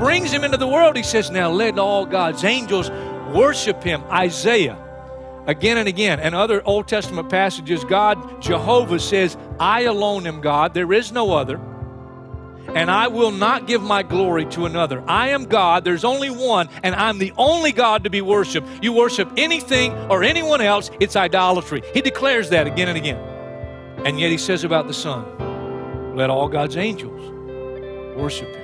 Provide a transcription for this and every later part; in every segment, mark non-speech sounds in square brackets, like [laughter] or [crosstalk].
Brings him into the world, he says, Now let all God's angels worship him. Isaiah, again and again, and other Old Testament passages, God, Jehovah says, I alone am God, there is no other, and I will not give my glory to another. I am God, there's only one, and I'm the only God to be worshiped. You worship anything or anyone else, it's idolatry. He declares that again and again. And yet he says about the Son, let all God's angels worship him.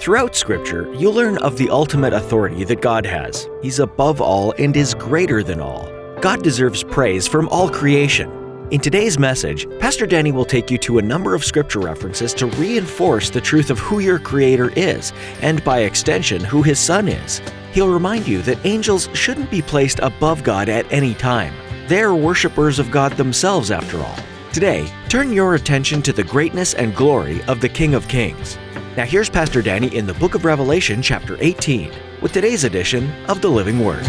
Throughout Scripture, you'll learn of the ultimate authority that God has. He's above all and is greater than all. God deserves praise from all creation. In today's message, Pastor Danny will take you to a number of scripture references to reinforce the truth of who your Creator is, and by extension, who His Son is. He'll remind you that angels shouldn't be placed above God at any time. They're worshippers of God themselves, after all. Today, turn your attention to the greatness and glory of the King of Kings. Now, here's Pastor Danny in the book of Revelation, chapter 18, with today's edition of the Living Word.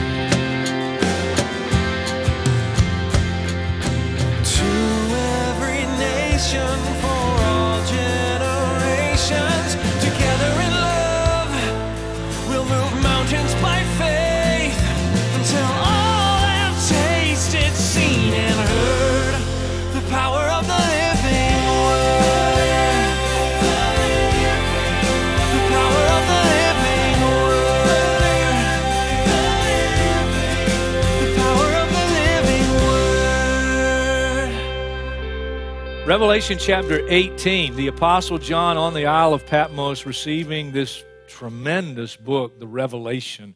Revelation chapter 18, the Apostle John on the Isle of Patmos receiving this tremendous book, the Revelation.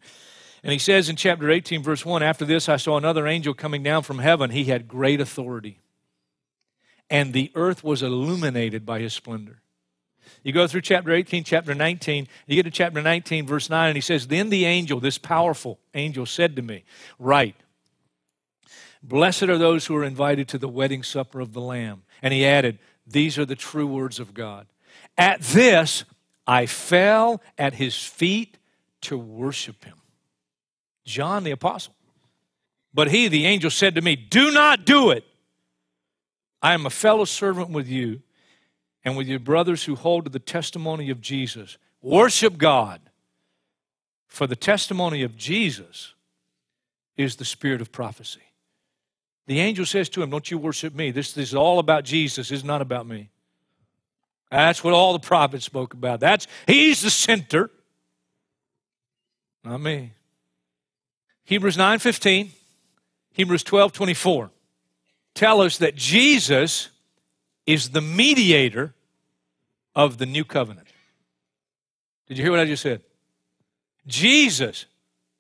And he says in chapter 18, verse 1 After this, I saw another angel coming down from heaven. He had great authority, and the earth was illuminated by his splendor. You go through chapter 18, chapter 19, you get to chapter 19, verse 9, and he says, Then the angel, this powerful angel, said to me, Write, Blessed are those who are invited to the wedding supper of the Lamb. And he added, These are the true words of God. At this, I fell at his feet to worship him. John the apostle. But he, the angel, said to me, Do not do it. I am a fellow servant with you and with your brothers who hold to the testimony of Jesus. Worship God. For the testimony of Jesus is the spirit of prophecy. The angel says to him, Don't you worship me. This, this is all about Jesus, it's not about me. That's what all the prophets spoke about. That's he's the center. Not me. Hebrews 9:15, Hebrews 12:24 tell us that Jesus is the mediator of the new covenant. Did you hear what I just said? Jesus,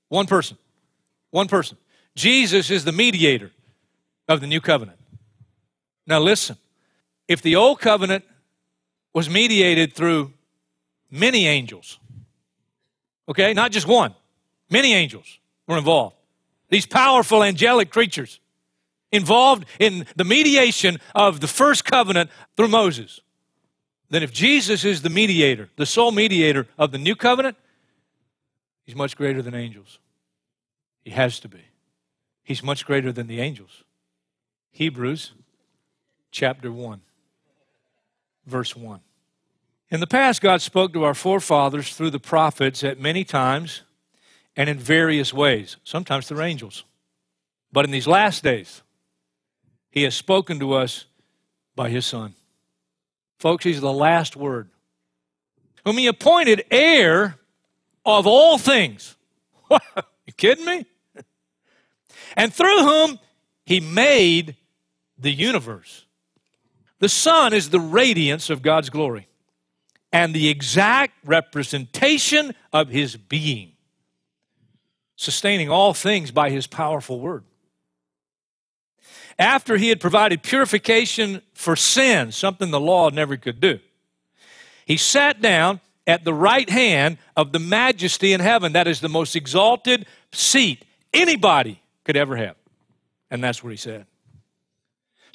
one person, one person. Jesus is the mediator of the new covenant. Now, listen if the old covenant was mediated through many angels, okay, not just one, many angels were involved. These powerful angelic creatures involved in the mediation of the first covenant through Moses. Then, if Jesus is the mediator, the sole mediator of the new covenant, he's much greater than angels. He has to be. He's much greater than the angels. Hebrews chapter 1, verse 1. In the past, God spoke to our forefathers through the prophets at many times and in various ways, sometimes through angels. But in these last days, He has spoken to us by His Son. Folks, He's the last word, whom He appointed heir of all things. [laughs] you kidding me? And through whom He made the universe. The Son is the radiance of God's glory and the exact representation of His being, sustaining all things by His powerful word. After He had provided purification for sin, something the law never could do, He sat down at the right hand of the majesty in heaven. That is the most exalted seat anybody could ever have. And that's what he said.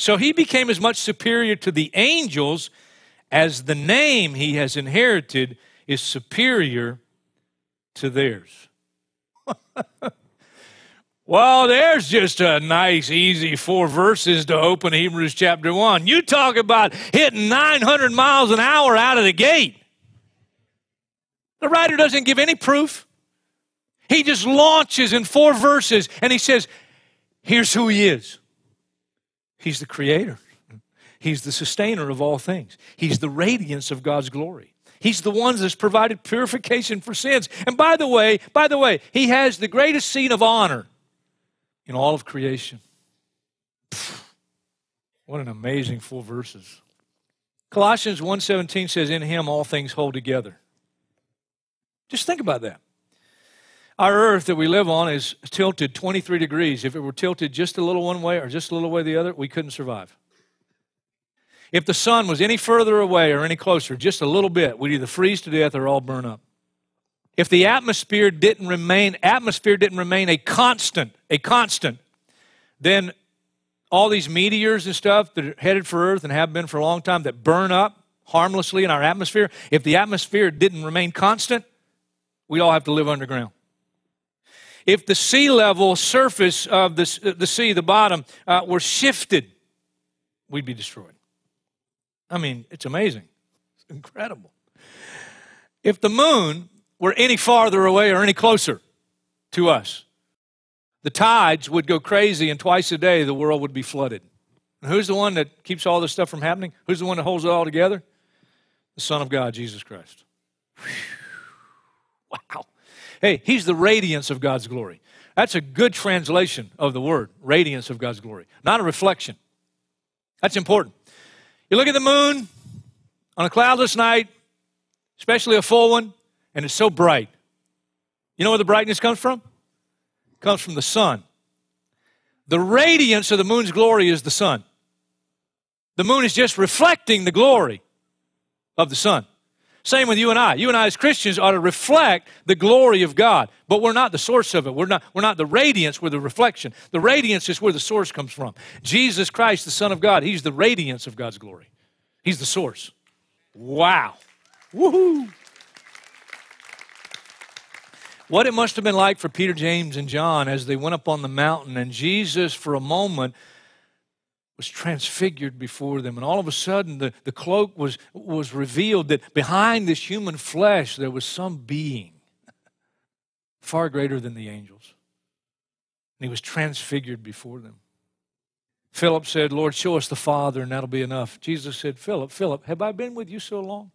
So he became as much superior to the angels as the name he has inherited is superior to theirs. [laughs] well, there's just a nice, easy four verses to open Hebrews chapter 1. You talk about hitting 900 miles an hour out of the gate. The writer doesn't give any proof. He just launches in four verses and he says, Here's who he is He's the creator, He's the sustainer of all things, He's the radiance of God's glory. He's the one that's provided purification for sins. And by the way, by the way, he has the greatest seat of honor in all of creation. What an amazing four verses. Colossians 1:17 says in him all things hold together. Just think about that. Our earth that we live on is tilted 23 degrees. If it were tilted just a little one way or just a little way the other, we couldn't survive. If the sun was any further away or any closer, just a little bit, we'd either freeze to death or all burn up. If the atmosphere didn't remain atmosphere didn't remain a constant, a constant, then all these meteors and stuff that are headed for Earth and have been for a long time that burn up harmlessly in our atmosphere, if the atmosphere didn't remain constant, we'd all have to live underground. If the sea level surface of the, the sea, the bottom, uh, were shifted, we'd be destroyed. I mean, it's amazing. It's incredible. If the moon were any farther away or any closer to us, the tides would go crazy, and twice a day the world would be flooded. And who's the one that keeps all this stuff from happening? Who's the one that holds it all together? The Son of God, Jesus Christ. Whew. Wow. Hey, he's the radiance of God's glory. That's a good translation of the word, radiance of God's glory, not a reflection. That's important. You look at the moon on a cloudless night, especially a full one, and it's so bright. You know where the brightness comes from? It comes from the sun. The radiance of the moon's glory is the sun. The moon is just reflecting the glory of the sun. Same with you and I. You and I, as Christians, ought to reflect the glory of God, but we're not the source of it. We're not, we're not the radiance, we're the reflection. The radiance is where the source comes from. Jesus Christ, the Son of God, He's the radiance of God's glory. He's the source. Wow. Woohoo. What it must have been like for Peter, James, and John as they went up on the mountain, and Jesus, for a moment, was transfigured before them. And all of a sudden, the, the cloak was, was revealed that behind this human flesh, there was some being far greater than the angels. And he was transfigured before them. Philip said, Lord, show us the Father, and that'll be enough. Jesus said, Philip, Philip, have I been with you so long?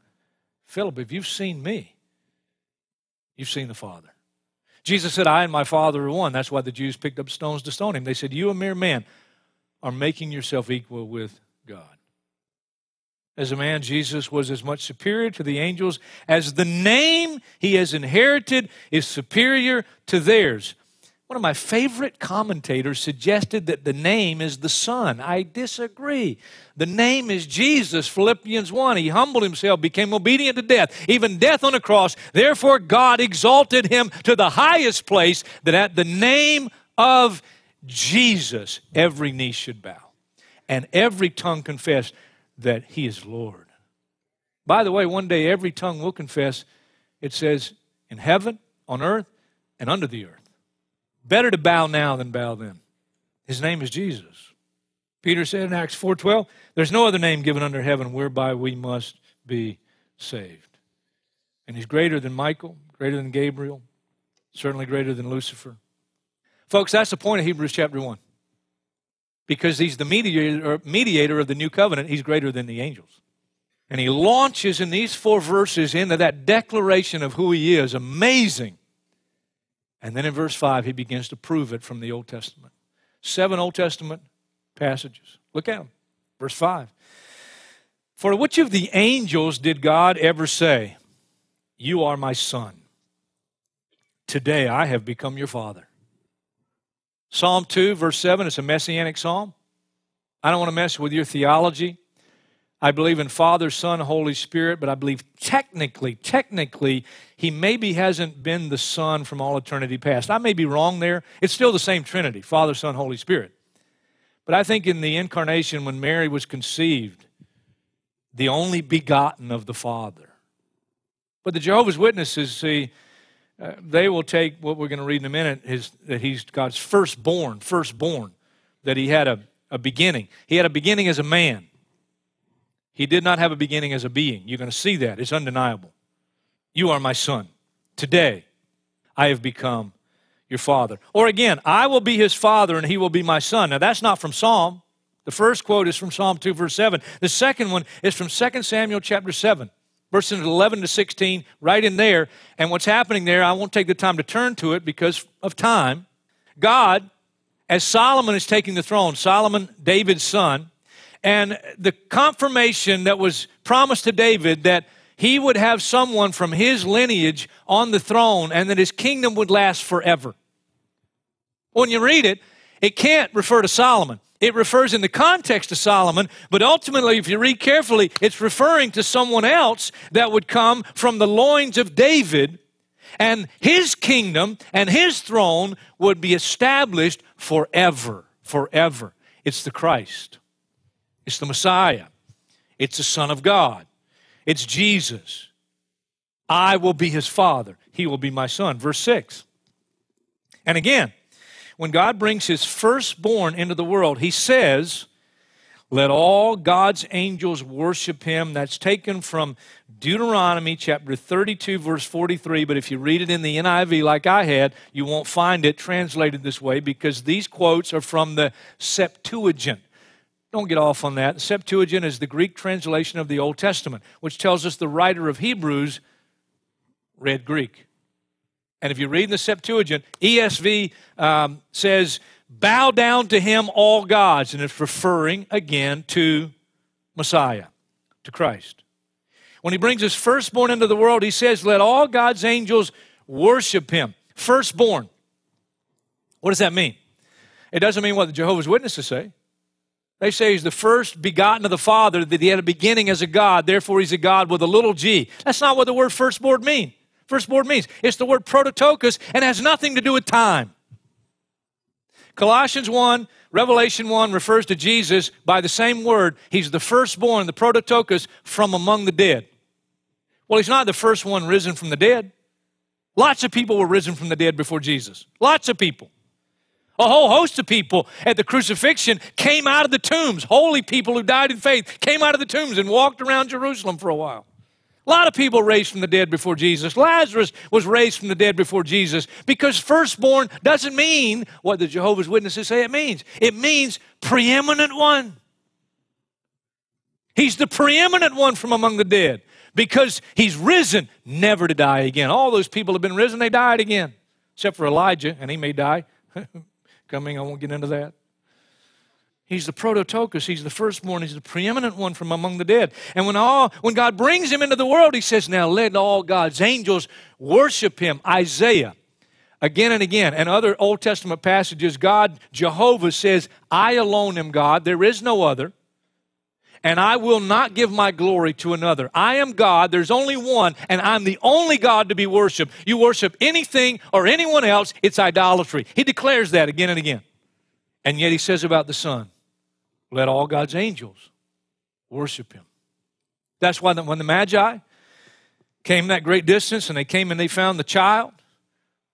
Philip, if you've seen me, you've seen the Father. Jesus said, I and my Father are one. That's why the Jews picked up stones to stone him. They said, You, a mere man, are making yourself equal with God. As a man, Jesus was as much superior to the angels as the name he has inherited is superior to theirs. One of my favorite commentators suggested that the name is the Son. I disagree. The name is Jesus, Philippians 1. He humbled himself, became obedient to death, even death on a cross. Therefore, God exalted him to the highest place that at the name of Jesus, every knee should bow and every tongue confess that he is Lord. By the way, one day every tongue will confess, it says, in heaven, on earth, and under the earth. Better to bow now than bow then. His name is Jesus. Peter said in Acts 4:12, there's no other name given under heaven whereby we must be saved. And he's greater than Michael, greater than Gabriel, certainly greater than Lucifer. Folks, that's the point of Hebrews chapter 1. Because he's the mediator, mediator of the new covenant, he's greater than the angels. And he launches in these four verses into that declaration of who he is. Amazing. And then in verse 5, he begins to prove it from the Old Testament. Seven Old Testament passages. Look at them. Verse 5. For which of the angels did God ever say, You are my son? Today I have become your father. Psalm 2, verse 7, it's a messianic psalm. I don't want to mess with your theology. I believe in Father, Son, Holy Spirit, but I believe technically, technically, he maybe hasn't been the Son from all eternity past. I may be wrong there. It's still the same Trinity Father, Son, Holy Spirit. But I think in the incarnation, when Mary was conceived, the only begotten of the Father. But the Jehovah's Witnesses, see, uh, they will take what we're going to read in a minute is that he's God's firstborn, firstborn, that he had a, a beginning. He had a beginning as a man. He did not have a beginning as a being. You're going to see that. It's undeniable. You are my son. Today, I have become your father. Or again, I will be his father and he will be my son. Now, that's not from Psalm. The first quote is from Psalm 2, verse 7. The second one is from 2 Samuel chapter 7, verses 11 to 16, right in there. And what's happening there, I won't take the time to turn to it because of time. God, as Solomon is taking the throne, Solomon, David's son, and the confirmation that was promised to David that he would have someone from his lineage on the throne and that his kingdom would last forever. When you read it, it can't refer to Solomon. It refers in the context to Solomon, but ultimately, if you read carefully, it's referring to someone else that would come from the loins of David, and his kingdom and his throne would be established forever. Forever. It's the Christ, it's the Messiah, it's the Son of God, it's Jesus. I will be his father, he will be my son. Verse 6. And again, when God brings his firstborn into the world, he says, Let all God's angels worship him. That's taken from Deuteronomy chapter 32, verse 43. But if you read it in the NIV like I had, you won't find it translated this way because these quotes are from the Septuagint. Don't get off on that. Septuagint is the Greek translation of the Old Testament, which tells us the writer of Hebrews read Greek. And if you read in the Septuagint, ESV um, says, Bow down to him, all gods. And it's referring again to Messiah, to Christ. When he brings his firstborn into the world, he says, Let all God's angels worship him. Firstborn. What does that mean? It doesn't mean what the Jehovah's Witnesses say. They say he's the first begotten of the Father, that he had a beginning as a God, therefore he's a God with a little g. That's not what the word firstborn means. Firstborn means it's the word prototokos and has nothing to do with time. Colossians 1, Revelation 1 refers to Jesus by the same word. He's the firstborn, the prototokos from among the dead. Well, he's not the first one risen from the dead. Lots of people were risen from the dead before Jesus. Lots of people. A whole host of people at the crucifixion came out of the tombs. Holy people who died in faith came out of the tombs and walked around Jerusalem for a while. A lot of people raised from the dead before Jesus. Lazarus was raised from the dead before Jesus because firstborn doesn't mean what the Jehovah's Witnesses say it means. It means preeminent one. He's the preeminent one from among the dead because he's risen, never to die again. All those people have been risen, they died again, except for Elijah, and he may die. [laughs] Coming, I won't get into that. He's the prototokos. He's the firstborn. He's the preeminent one from among the dead. And when all when God brings him into the world, he says, "Now let all God's angels worship him." Isaiah, again and again, and other Old Testament passages, God Jehovah says, "I alone am God. There is no other." And I will not give my glory to another. I am God, there's only one, and I'm the only God to be worshiped. You worship anything or anyone else, it's idolatry. He declares that again and again. And yet he says about the Son, let all God's angels worship him. That's why when the Magi came that great distance and they came and they found the child,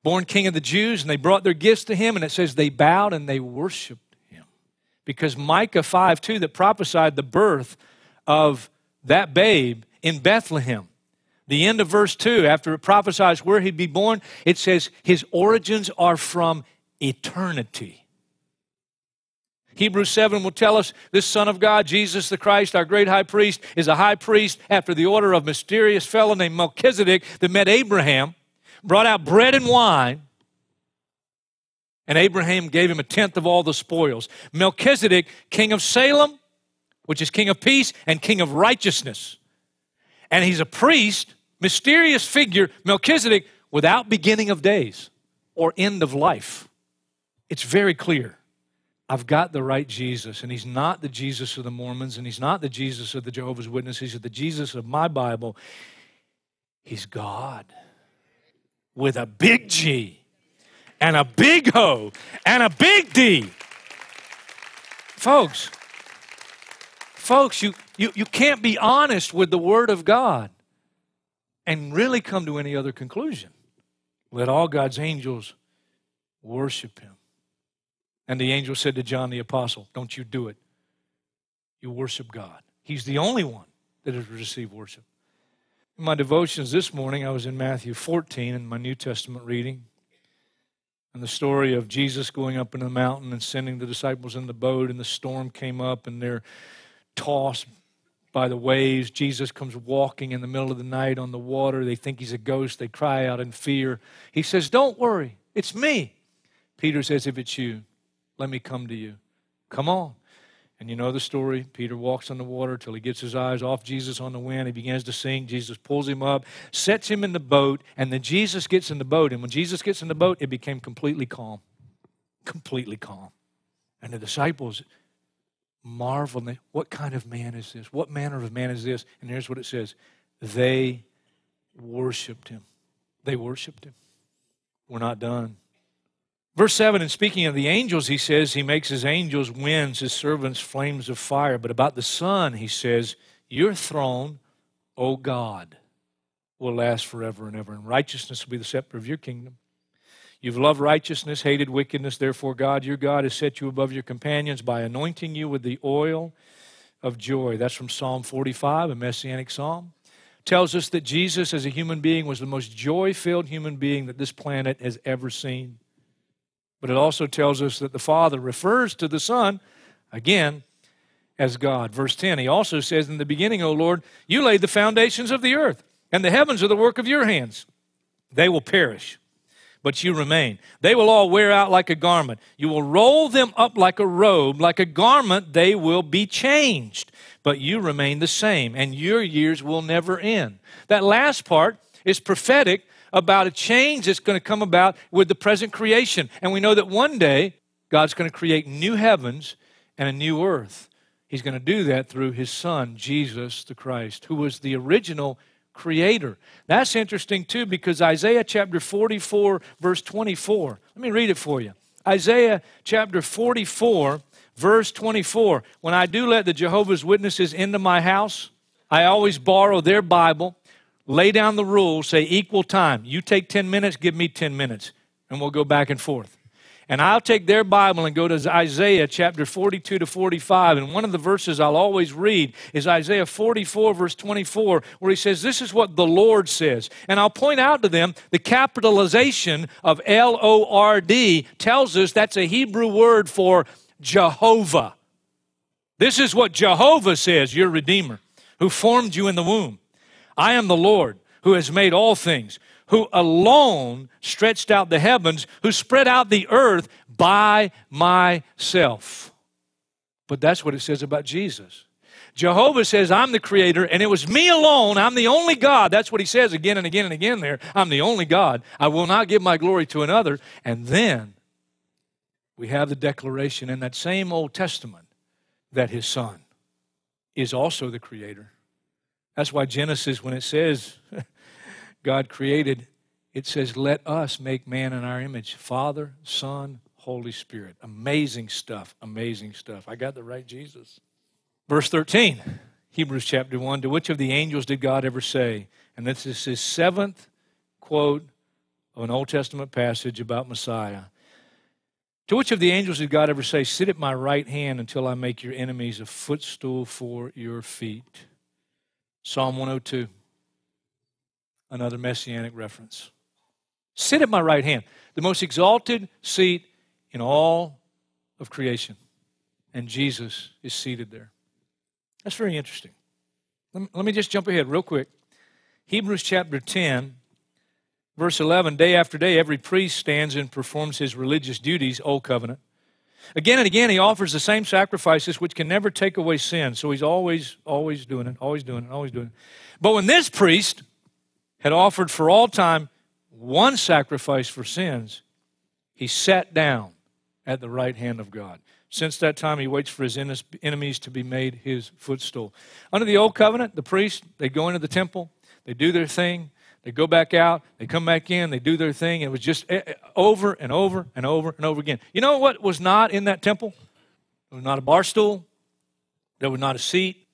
born king of the Jews, and they brought their gifts to him, and it says they bowed and they worshiped him. Because Micah 5 2 that prophesied the birth of that babe in Bethlehem. The end of verse 2, after it prophesies where he'd be born, it says his origins are from eternity. Hebrews 7 will tell us this Son of God, Jesus the Christ, our great high priest, is a high priest after the order of mysterious fellow named Melchizedek that met Abraham, brought out bread and wine, and Abraham gave him a tenth of all the spoils. Melchizedek, king of Salem, which is king of peace and king of righteousness. And he's a priest, mysterious figure, Melchizedek, without beginning of days or end of life. It's very clear. I've got the right Jesus, and he's not the Jesus of the Mormons, and he's not the Jesus of the Jehovah's Witnesses, he's the Jesus of my Bible. He's God with a big G and a big O and a big D. Folks, folks, you, you, you can't be honest with the Word of God and really come to any other conclusion. Let all God's angels worship him. And the angel said to John the Apostle, Don't you do it. You worship God. He's the only one that has received worship. In my devotions this morning, I was in Matthew 14 in my New Testament reading. And the story of Jesus going up into the mountain and sending the disciples in the boat, and the storm came up, and they're tossed by the waves. Jesus comes walking in the middle of the night on the water. They think he's a ghost. They cry out in fear. He says, Don't worry, it's me. Peter says, If it's you, let me come to you. Come on. And you know the story. Peter walks on the water till he gets his eyes off Jesus on the wind. He begins to sink. Jesus pulls him up, sets him in the boat, and then Jesus gets in the boat. And when Jesus gets in the boat, it became completely calm. Completely calm. And the disciples marvel. What kind of man is this? What manner of man is this? And here's what it says they worshiped him. They worshiped him. We're not done. Verse 7, and speaking of the angels, he says he makes his angels winds, his servants flames of fire. But about the Son, he says, Your throne, O God, will last forever and ever, and righteousness will be the scepter of your kingdom. You've loved righteousness, hated wickedness. Therefore, God, your God, has set you above your companions by anointing you with the oil of joy. That's from Psalm 45, a messianic psalm. Tells us that Jesus, as a human being, was the most joy filled human being that this planet has ever seen. But it also tells us that the Father refers to the Son, again, as God. Verse 10, he also says, In the beginning, O Lord, you laid the foundations of the earth, and the heavens are the work of your hands. They will perish, but you remain. They will all wear out like a garment. You will roll them up like a robe, like a garment, they will be changed. But you remain the same, and your years will never end. That last part is prophetic about a change that's going to come about with the present creation. And we know that one day God's going to create new heavens and a new earth. He's going to do that through his son, Jesus the Christ, who was the original creator. That's interesting too because Isaiah chapter 44, verse 24. Let me read it for you. Isaiah chapter 44, verse 24. When I do let the Jehovah's Witnesses into my house, I always borrow their Bible lay down the rules, say equal time. You take 10 minutes, give me 10 minutes, and we'll go back and forth. And I'll take their Bible and go to Isaiah chapter 42 to 45. And one of the verses I'll always read is Isaiah 44, verse 24, where he says, This is what the Lord says. And I'll point out to them the capitalization of L O R D tells us that's a Hebrew word for Jehovah. This is what Jehovah says, your Redeemer, who formed you in the womb. I am the Lord who has made all things, who alone stretched out the heavens, who spread out the earth by myself. But that's what it says about Jesus. Jehovah says, I'm the creator, and it was me alone. I'm the only God. That's what he says again and again and again there. I'm the only God. I will not give my glory to another. And then we have the declaration in that same Old Testament that his son is also the creator that's why Genesis, when it says [laughs] God created, it says, Let us make man in our image Father, Son, Holy Spirit. Amazing stuff. Amazing stuff. I got the right Jesus. Verse 13, Hebrews chapter 1 To which of the angels did God ever say? And this is his seventh quote of an Old Testament passage about Messiah. To which of the angels did God ever say, Sit at my right hand until I make your enemies a footstool for your feet? Psalm 102, another messianic reference. Sit at my right hand, the most exalted seat in all of creation. And Jesus is seated there. That's very interesting. Let me, just jump ahead real quick. Hebrews chapter 10, verse 11 Day after day, every priest stands and performs his religious duties, Old Covenant. Again and again, he offers the same sacrifices which can never take away sin. So he's always, always doing it, always doing it, always doing it. But when this priest had offered for all time one sacrifice for sins, he sat down at the right hand of God. Since that time, he waits for his enemies to be made his footstool. Under the old covenant, the priest, they go into the temple, they do their thing, they go back out, they come back in, they do their thing. It was just eh, eh, over and over and over and over again. You know what was not in that temple? There was not a bar stool, there was not a seat,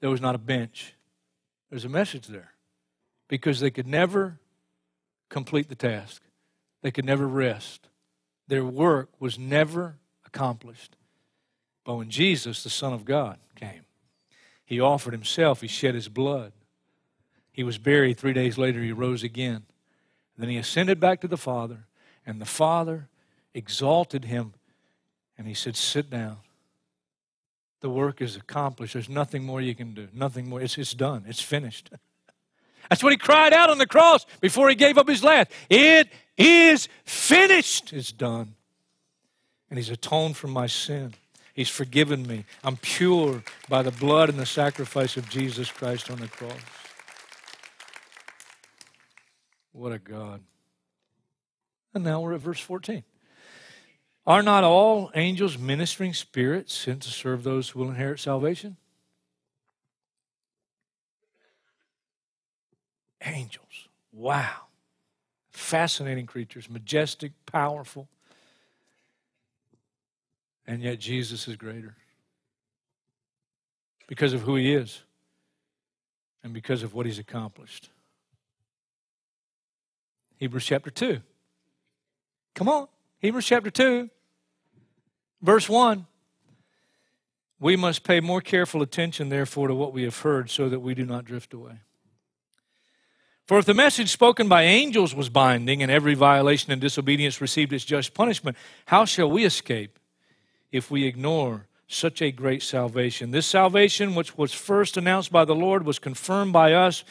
there was not a bench. There's a message there because they could never complete the task, they could never rest. Their work was never accomplished. But when Jesus, the Son of God, came, he offered himself, he shed his blood. He was buried. Three days later, he rose again. Then he ascended back to the Father, and the Father exalted him, and he said, Sit down. The work is accomplished. There's nothing more you can do. Nothing more. It's, it's done. It's finished. [laughs] That's what he cried out on the cross before he gave up his last. It is finished. It's done. And he's atoned for my sin. He's forgiven me. I'm pure by the blood and the sacrifice of Jesus Christ on the cross. What a God. And now we're at verse 14. Are not all angels ministering spirits sent to serve those who will inherit salvation? Angels. Wow. Fascinating creatures, majestic, powerful. And yet Jesus is greater because of who he is and because of what he's accomplished. Hebrews chapter 2. Come on. Hebrews chapter 2, verse 1. We must pay more careful attention, therefore, to what we have heard so that we do not drift away. For if the message spoken by angels was binding and every violation and disobedience received its just punishment, how shall we escape if we ignore such a great salvation? This salvation, which was first announced by the Lord, was confirmed by us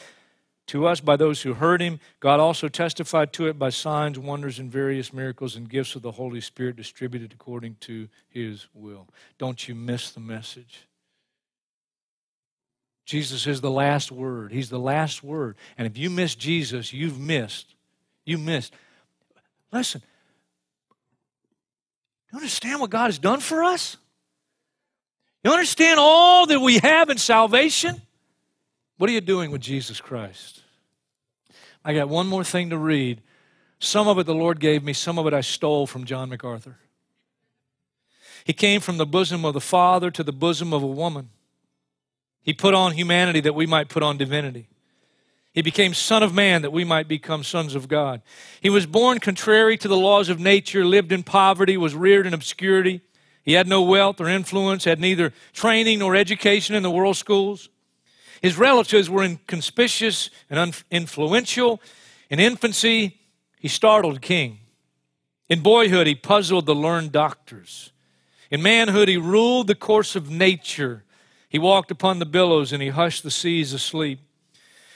to us by those who heard him. God also testified to it by signs, wonders, and various miracles and gifts of the Holy Spirit distributed according to his will. Don't you miss the message. Jesus is the last word. He's the last word. And if you miss Jesus, you've missed. You missed. Listen, you understand what God has done for us? You understand all that we have in salvation? What are you doing with Jesus Christ? I got one more thing to read. Some of it the Lord gave me, some of it I stole from John MacArthur. He came from the bosom of the Father to the bosom of a woman. He put on humanity that we might put on divinity. He became Son of Man that we might become sons of God. He was born contrary to the laws of nature, lived in poverty, was reared in obscurity. He had no wealth or influence, had neither training nor education in the world schools. His relatives were inconspicuous and influential. In infancy, he startled king. In boyhood, he puzzled the learned doctors. In manhood, he ruled the course of nature. He walked upon the billows and he hushed the seas asleep.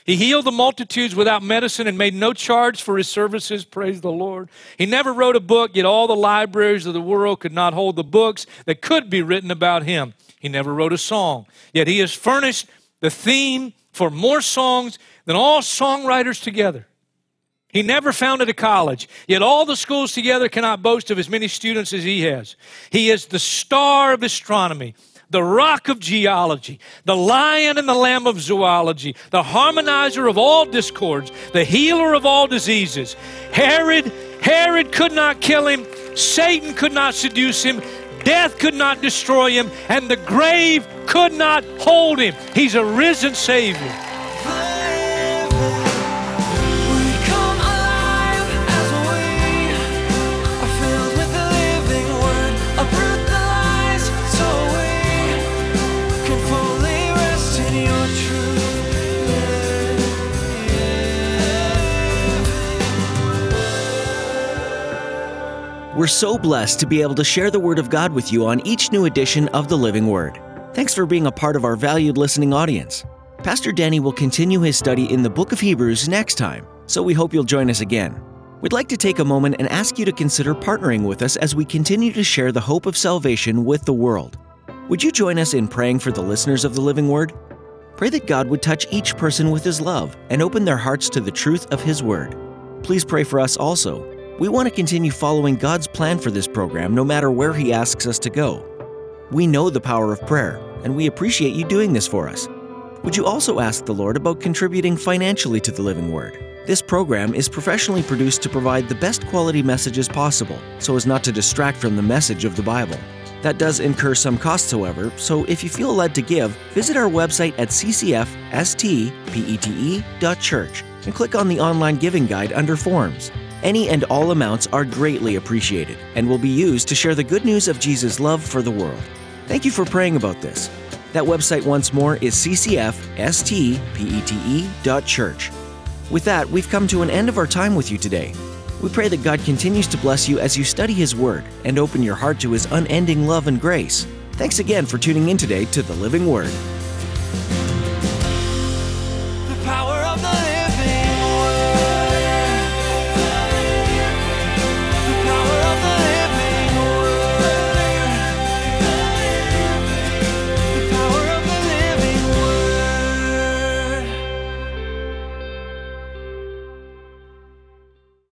He healed the multitudes without medicine and made no charge for his services. Praise the Lord. He never wrote a book, yet all the libraries of the world could not hold the books that could be written about him. He never wrote a song, yet he has furnished the theme for more songs than all songwriters together. He never founded a college, yet all the schools together cannot boast of as many students as he has. He is the star of astronomy, the rock of geology, the lion and the lamb of zoology, the harmonizer of all discords, the healer of all diseases. Herod, Herod could not kill him, Satan could not seduce him, Death could not destroy him, and the grave could not hold him. He's a risen Savior. We're so blessed to be able to share the Word of God with you on each new edition of the Living Word. Thanks for being a part of our valued listening audience. Pastor Danny will continue his study in the book of Hebrews next time, so we hope you'll join us again. We'd like to take a moment and ask you to consider partnering with us as we continue to share the hope of salvation with the world. Would you join us in praying for the listeners of the Living Word? Pray that God would touch each person with His love and open their hearts to the truth of His Word. Please pray for us also we want to continue following God's plan for this program no matter where He asks us to go. We know the power of prayer, and we appreciate you doing this for us. Would you also ask the Lord about contributing financially to the Living Word? This program is professionally produced to provide the best quality messages possible, so as not to distract from the message of the Bible. That does incur some costs, however, so if you feel led to give, visit our website at ccfstpete.church and click on the online giving guide under Forms. Any and all amounts are greatly appreciated and will be used to share the good news of Jesus' love for the world. Thank you for praying about this. That website once more is ccfstpete.church. With that, we've come to an end of our time with you today. We pray that God continues to bless you as you study His Word and open your heart to His unending love and grace. Thanks again for tuning in today to the Living Word.